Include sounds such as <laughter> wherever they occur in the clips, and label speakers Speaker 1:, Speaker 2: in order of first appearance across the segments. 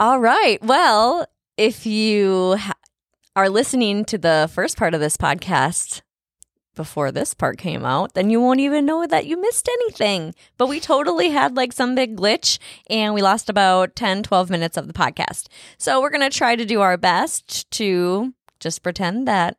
Speaker 1: All right. Well, if you ha- are listening to the first part of this podcast before this part came out, then you won't even know that you missed anything. But we totally had like some big glitch and we lost about 10, 12 minutes of the podcast. So we're going to try to do our best to just pretend that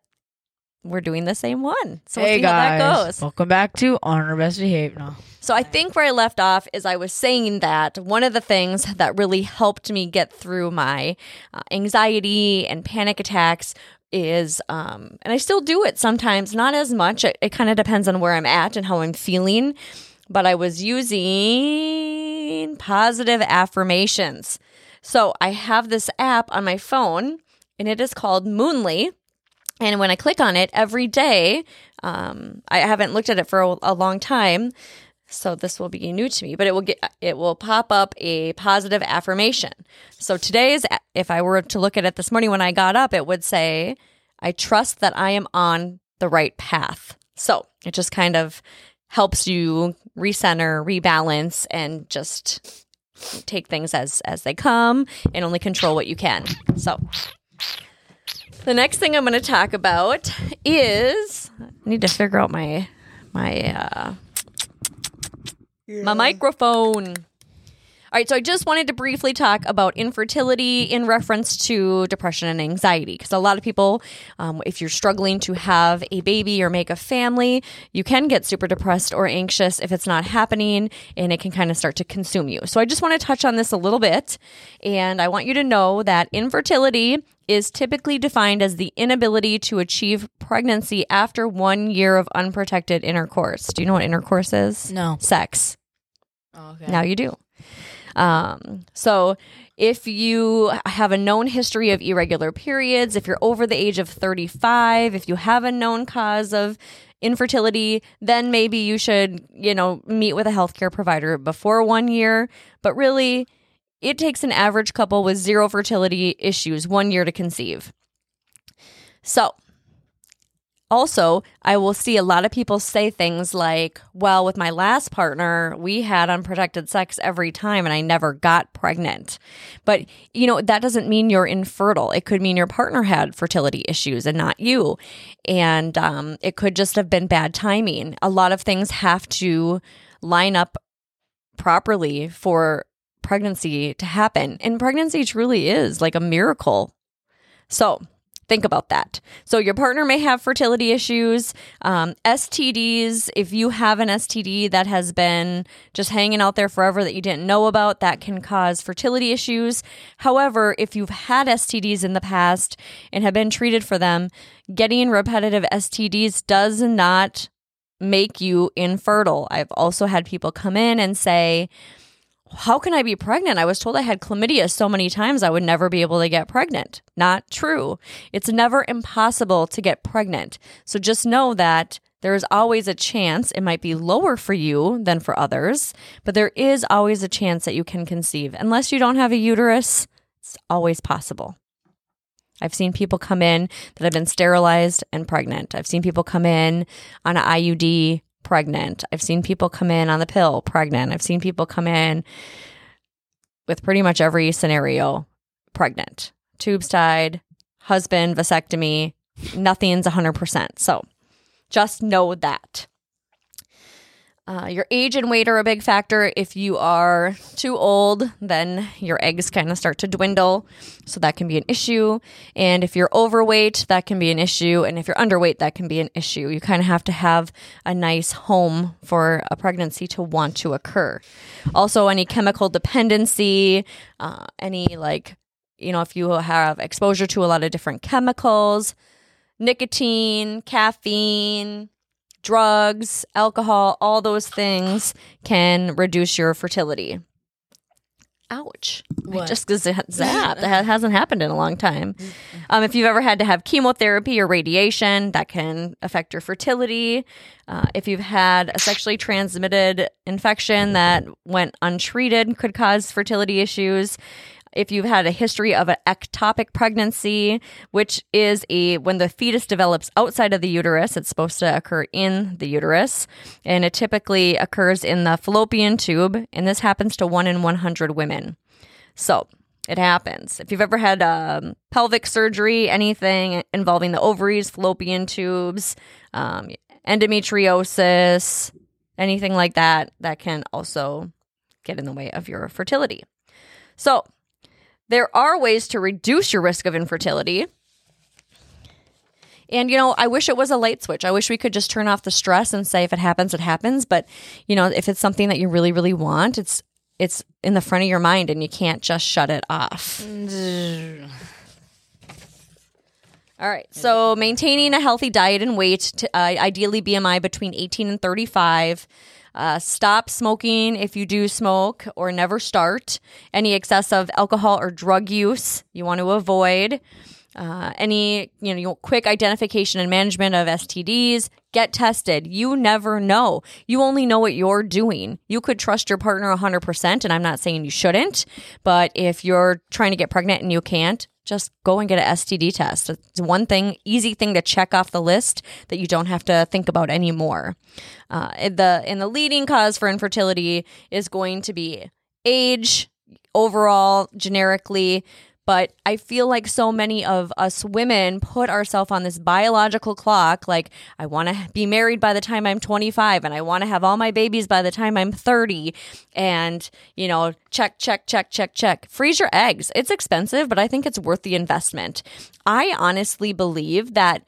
Speaker 1: we're doing the same one. So we'll
Speaker 2: hey
Speaker 1: see how that goes.
Speaker 2: welcome back to On Our Best Behavior. No.
Speaker 1: So I think where I left off is I was saying that one of the things that really helped me get through my uh, anxiety and panic attacks is um and I still do it sometimes not as much it, it kind of depends on where I'm at and how I'm feeling but I was using positive affirmations. So I have this app on my phone and it is called Moonly and when I click on it every day, um, I haven't looked at it for a, a long time, so this will be new to me. But it will get it will pop up a positive affirmation. So today's, if I were to look at it this morning when I got up, it would say, "I trust that I am on the right path." So it just kind of helps you recenter, rebalance, and just take things as as they come and only control what you can. So the next thing I'm going to talk about is I need to figure out my my uh, my microphone. All right, so I just wanted to briefly talk about infertility in reference to depression and anxiety. Because a lot of people, um, if you're struggling to have a baby or make a family, you can get super depressed or anxious if it's not happening, and it can kind of start to consume you. So I just want to touch on this a little bit. And I want you to know that infertility is typically defined as the inability to achieve pregnancy after one year of unprotected intercourse. Do you know what intercourse is?
Speaker 2: No.
Speaker 1: Sex.
Speaker 2: okay.
Speaker 1: Now you do. Um, so if you have a known history of irregular periods, if you're over the age of 35, if you have a known cause of infertility, then maybe you should, you know, meet with a healthcare provider before one year. But really, it takes an average couple with zero fertility issues one year to conceive. So, also, I will see a lot of people say things like, well, with my last partner, we had unprotected sex every time and I never got pregnant. But, you know, that doesn't mean you're infertile. It could mean your partner had fertility issues and not you. And um, it could just have been bad timing. A lot of things have to line up properly for pregnancy to happen. And pregnancy truly is like a miracle. So, think about that. So, your partner may have fertility issues, um, STDs. If you have an STD that has been just hanging out there forever that you didn't know about, that can cause fertility issues. However, if you've had STDs in the past and have been treated for them, getting repetitive STDs does not make you infertile. I've also had people come in and say, how can I be pregnant? I was told I had chlamydia so many times I would never be able to get pregnant. Not true. It's never impossible to get pregnant. So just know that there is always a chance. It might be lower for you than for others, but there is always a chance that you can conceive. Unless you don't have a uterus, it's always possible. I've seen people come in that have been sterilized and pregnant. I've seen people come in on an IUD pregnant. I've seen people come in on the pill pregnant. I've seen people come in with pretty much every scenario pregnant. Tubes tied, husband, vasectomy, nothing's 100%. So just know that. Uh, your age and weight are a big factor. If you are too old, then your eggs kind of start to dwindle. So that can be an issue. And if you're overweight, that can be an issue. And if you're underweight, that can be an issue. You kind of have to have a nice home for a pregnancy to want to occur. Also, any chemical dependency, uh, any like, you know, if you have exposure to a lot of different chemicals, nicotine, caffeine, drugs, alcohol, all those things can reduce your fertility. Ouch. I just <laughs> zapped. That hasn't happened in a long time. Um, if you've ever had to have chemotherapy or radiation, that can affect your fertility. Uh, if you've had a sexually transmitted infection that went untreated, could cause fertility issues if you've had a history of an ectopic pregnancy, which is a when the fetus develops outside of the uterus, it's supposed to occur in the uterus, and it typically occurs in the fallopian tube, and this happens to one in 100 women. So, It happens. If you've ever had um, pelvic surgery, anything involving the ovaries, fallopian tubes, um, endometriosis, anything like that, that can also get in the way of your fertility. So, there are ways to reduce your risk of infertility. And, you know, I wish it was a light switch. I wish we could just turn off the stress and say if it happens, it happens. But, you know, if it's something that you really, really want, it's it's in the front of your mind and you can't just shut it off. Mm. All right. So maintaining a healthy diet and weight, to, uh, ideally BMI between 18 and 35. Uh, stop smoking if you do smoke or never start. Any excessive alcohol or drug use you want to avoid. Uh, any you know quick identification and management of STDs. Get tested. You never know. You only know what you're doing. You could trust your partner 100%, and I'm not saying you shouldn't, but if you're trying to get pregnant and you can't, just go and get an STD test. It's one thing, easy thing to check off the list that you don't have to think about anymore. Uh, the and the leading cause for infertility is going to be age, overall, generically. But I feel like so many of us women put ourselves on this biological clock. Like, I want to be married by the time I'm 25 and I want to have all my babies by the time I'm 30. And, you know, check, check, check, check, check. Freeze your eggs. It's expensive, but I think it's worth the investment. I honestly believe that,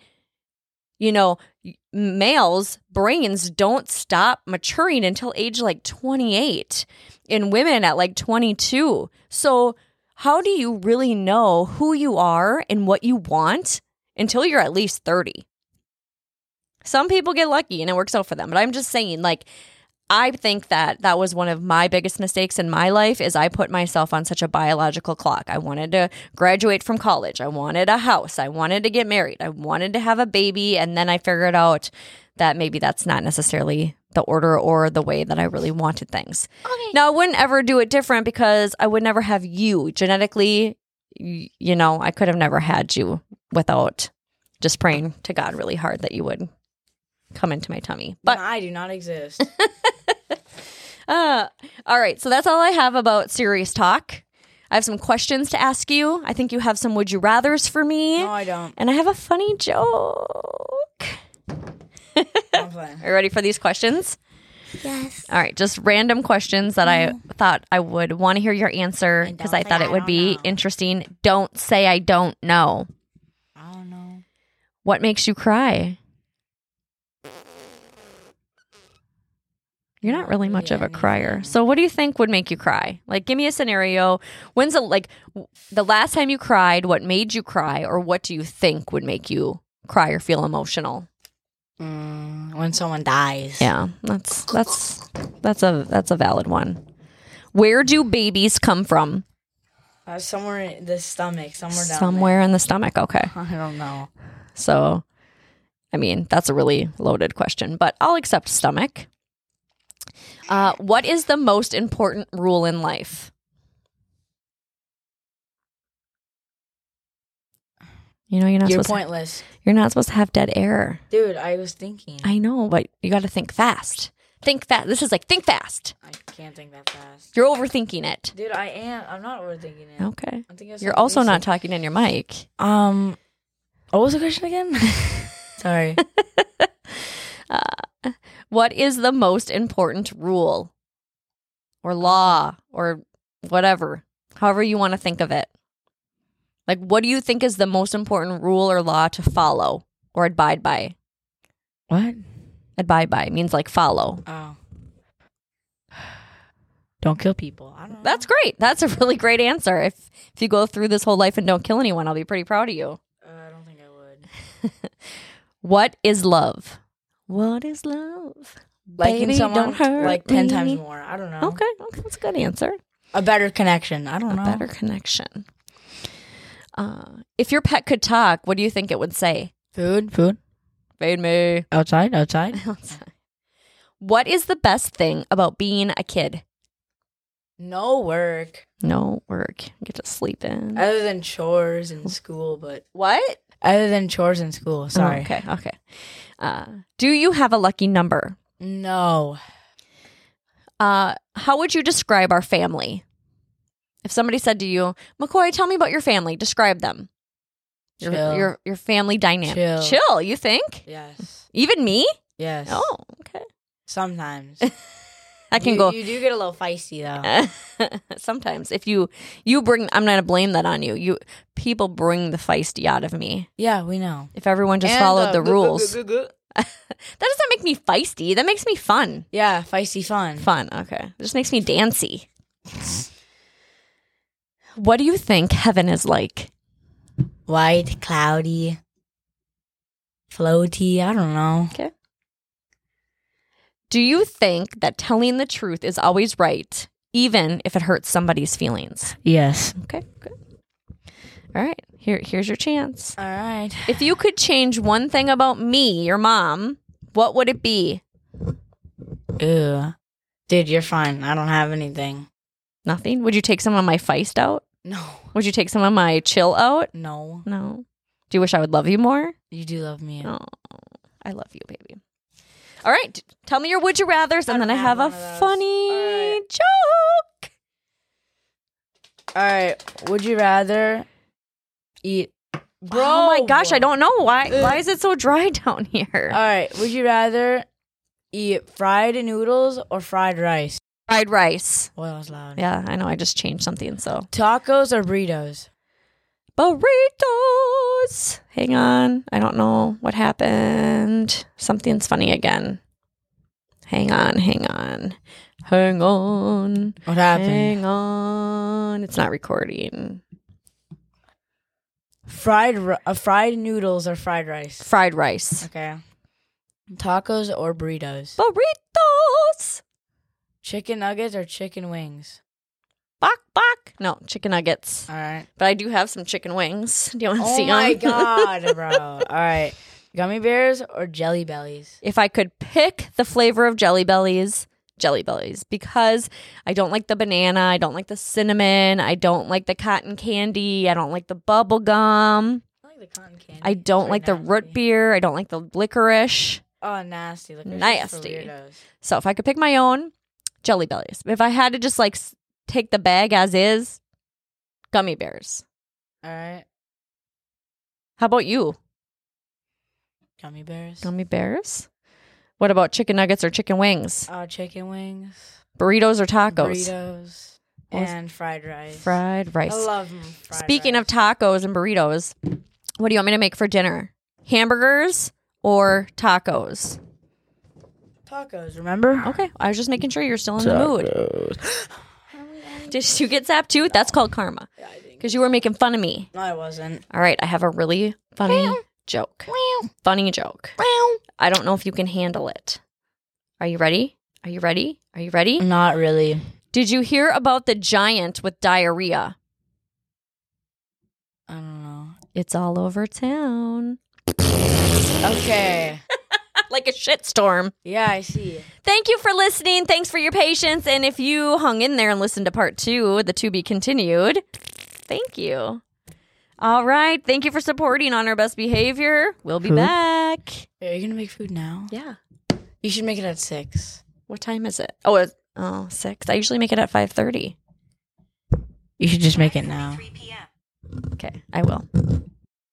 Speaker 1: you know, males' brains don't stop maturing until age like 28, in women at like 22. So, how do you really know who you are and what you want until you're at least 30? Some people get lucky and it works out for them, but I'm just saying, like, I think that that was one of my biggest mistakes in my life is I put myself on such a biological clock. I wanted to graduate from college. I wanted a house. I wanted to get married. I wanted to have a baby and then I figured out that maybe that's not necessarily the order or the way that I really wanted things. Okay. Now, I wouldn't ever do it different because I would never have you genetically. You know, I could have never had you without just praying to God really hard that you would come into my tummy. But
Speaker 2: I do not exist. <laughs>
Speaker 1: uh, all right, so that's all I have about serious talk. I have some questions to ask you. I think you have some would you rather's for me.
Speaker 2: No, I don't.
Speaker 1: And I have a funny joke. Are you ready for these questions?
Speaker 3: Yes.
Speaker 1: All right, just random questions that I thought I would want to hear your answer because I, thought it would be
Speaker 2: know.
Speaker 1: interesting. Don't say I don't know.
Speaker 2: I don't know.
Speaker 1: What makes you cry? You're not
Speaker 2: Not
Speaker 1: really
Speaker 2: really
Speaker 1: much of a crier. So what do you think would make you cry? Like give me a scenario. When's the like w- the last time you cried, what made you cry or what do you think would make you cry or feel emotional?
Speaker 2: Mm, when someone dies.
Speaker 1: Yeah, that's that's that's a that's a valid one. Where do babies come from?
Speaker 2: Uh, somewhere in the stomach, somewhere down
Speaker 1: Somewhere in the stomach. Okay. <laughs>
Speaker 2: I don't know.
Speaker 1: So, I mean, that's a really loaded question, but I'll accept stomach. Uh, what is the most important rule in life? You know, you're not
Speaker 2: You're
Speaker 1: supposed to,
Speaker 2: pointless.
Speaker 1: you're not supposed to have dead air.
Speaker 2: Dude, I was thinking.
Speaker 1: I know, but you got to think fast. Think fast. This is like think fast.
Speaker 2: I can't think that fast.
Speaker 1: You're overthinking it.
Speaker 2: Dude, I am. I'm not overthinking it.
Speaker 1: Okay.
Speaker 2: I'm thinking
Speaker 1: You're also not talking in your mic.
Speaker 2: Um, what was the question again? <laughs> Sorry. <laughs>
Speaker 1: What is the most important rule or law or whatever, however you want to think of it? Like, what do you think is the most important rule or law to follow or abide by?
Speaker 2: What?
Speaker 1: Abide by means like follow.
Speaker 2: Oh. <sighs> Don't kill people. I don't know.
Speaker 1: That's great. That's a really great answer. If if you go through this whole life and don't kill anyone, I'll be pretty proud of you.
Speaker 2: Uh, I don't think I would. <laughs>
Speaker 1: What is love? What is love?
Speaker 2: Liking
Speaker 1: Baby,
Speaker 2: someone
Speaker 1: don't hurt
Speaker 2: like 10
Speaker 1: me.
Speaker 2: times more. I don't know.
Speaker 1: Okay, okay, that's a good answer.
Speaker 2: A better connection. I don't know.
Speaker 1: a
Speaker 2: know.
Speaker 1: better connection. Uh, if your pet could talk, what do you think it would say?
Speaker 2: Food. Food.
Speaker 1: Feed me.
Speaker 2: Outside. <laughs> Outside.
Speaker 1: what is the best thing about being a kid?
Speaker 2: no work
Speaker 1: No work. You get to sleep in.
Speaker 2: other than chores in school, but
Speaker 1: what?
Speaker 2: other than chores in school. Sorry.
Speaker 1: Oh, okay. Okay. Uh, do you have a lucky number?
Speaker 2: No.
Speaker 1: Uh, how would you describe our family? If somebody said to you, McCoy, tell me about your family, describe them. Your
Speaker 2: Chill.
Speaker 1: your your family dynamic.
Speaker 2: Chill.
Speaker 1: Chill, you think?
Speaker 2: Yes.
Speaker 1: Even me?
Speaker 2: Yes.
Speaker 1: Oh, okay.
Speaker 2: Sometimes. <laughs>
Speaker 1: I can
Speaker 2: you,
Speaker 1: go
Speaker 2: You do get a little feisty though. <laughs>
Speaker 1: sometimes if you you bring i'm not gonna blame that on you you people bring the feisty out of me
Speaker 2: yeah, we know.
Speaker 1: if everyone just
Speaker 2: And,
Speaker 1: followed the
Speaker 2: gu-
Speaker 1: rules <laughs> that doesn't make me feisty that makes me fun
Speaker 2: Yeah, feisty fun.
Speaker 1: fun okay it just makes me dancy what do you think heaven is like
Speaker 2: White, cloudy, floaty. I don't know. Okay.
Speaker 1: Do you think that telling the truth is always right even if it hurts somebody's feelings
Speaker 2: Yes.
Speaker 1: okay good all right here here's your chance
Speaker 2: All right.
Speaker 1: If you could change one thing about me, your mom, what would it be?
Speaker 2: Ew. Dude, you're fine. I don't have anything.
Speaker 1: Nothing. Would you take some of my feist out?
Speaker 2: No.
Speaker 1: Would you take some of my chill out?
Speaker 2: No.
Speaker 1: No. Do you wish I would love you more?
Speaker 2: You do love me.
Speaker 1: Oh, I love you, baby. All right. Tell me your would you rather's, and then I have a
Speaker 2: one of those.
Speaker 1: funny
Speaker 2: right.
Speaker 1: joke.
Speaker 2: All right. Would you rather eat? Bro,
Speaker 1: oh my gosh, I don't know why.
Speaker 2: Uh.
Speaker 1: Why is it so dry <laughs> down here?
Speaker 2: All right. Would you rather eat fried noodles or fried rice?
Speaker 1: Fried rice.
Speaker 2: Loud.
Speaker 1: Yeah, I know. I just changed something. So
Speaker 2: Tacos or burritos?
Speaker 1: burritos. Hang on. I don't know what happened. Something's funny again. Hang on, hang on. Hang on.
Speaker 2: What happened?
Speaker 1: Hang on. It's not recording.
Speaker 2: Fried ri- uh, fried noodles or fried rice?
Speaker 1: Fried rice.
Speaker 2: Okay. Tacos or burritos?
Speaker 1: Burritos.
Speaker 2: Chicken nuggets or chicken wings?
Speaker 1: Bok bok. No, chicken nuggets.
Speaker 2: All right.
Speaker 1: But I do have some chicken wings. <laughs> Do you want to
Speaker 2: oh
Speaker 1: see
Speaker 2: them?
Speaker 1: Oh my
Speaker 2: god, bro. <laughs> All right. Gummy bears or jelly bellies?
Speaker 1: if I could pick the flavor of Jelly Bellies, Jelly Bellies, because I don't like the banana, I don't like the cinnamon, I don't like the cotton candy, I don't like the bubble gum,
Speaker 2: I like the cotton candy.
Speaker 1: I don't like the root beer, I don't like the licorice.
Speaker 2: Oh, nasty. Licorice
Speaker 1: Nasty. So if I could pick my own, Jelly Bellies. If I had to just like s- take the bag as is, gummy bears.
Speaker 2: All right.
Speaker 1: How about you?
Speaker 2: Gummy bears.
Speaker 1: Gummy bears? What about chicken nuggets or chicken wings?
Speaker 2: Oh, chicken wings.
Speaker 1: Burritos or tacos?
Speaker 2: Burritos. And fried rice.
Speaker 1: Fried rice.
Speaker 2: I love 'em, fried
Speaker 1: Speaking
Speaker 2: rice.
Speaker 1: of tacos and burritos, what do you want me to make for dinner? Hamburgers or tacos?
Speaker 2: Tacos, remember?
Speaker 1: Okay, I was just making sure you're still in the mood. Did you get zapped too? That's called karma
Speaker 2: Yeah, I think.
Speaker 1: because you were making fun of me.
Speaker 2: No, I wasn't.
Speaker 1: All right, I have a really funny joke. Funny joke. I don't know if you can handle it. Are you ready? Are you ready? Are you ready?
Speaker 2: Not really.
Speaker 1: Did you hear about the giant with diarrhea?
Speaker 2: I don't know.
Speaker 1: It's all over town.
Speaker 2: Okay. <laughs>
Speaker 1: Like a shitstorm.
Speaker 2: yeah, I see.
Speaker 1: Thank you for listening. Thanks for your patience. And if you hung in there and listened to part two, the to be continued, thank you. All right. Thank you for supporting on our best behavior. We'll be
Speaker 2: Who?
Speaker 1: back.
Speaker 2: Are you gonna make food now?
Speaker 1: Yeah.
Speaker 2: You should make it at six.
Speaker 1: What time is it? Oh, it's oh six. I usually make it at five thirty.
Speaker 2: You should just make it now. Three p.m.
Speaker 1: Okay, I will.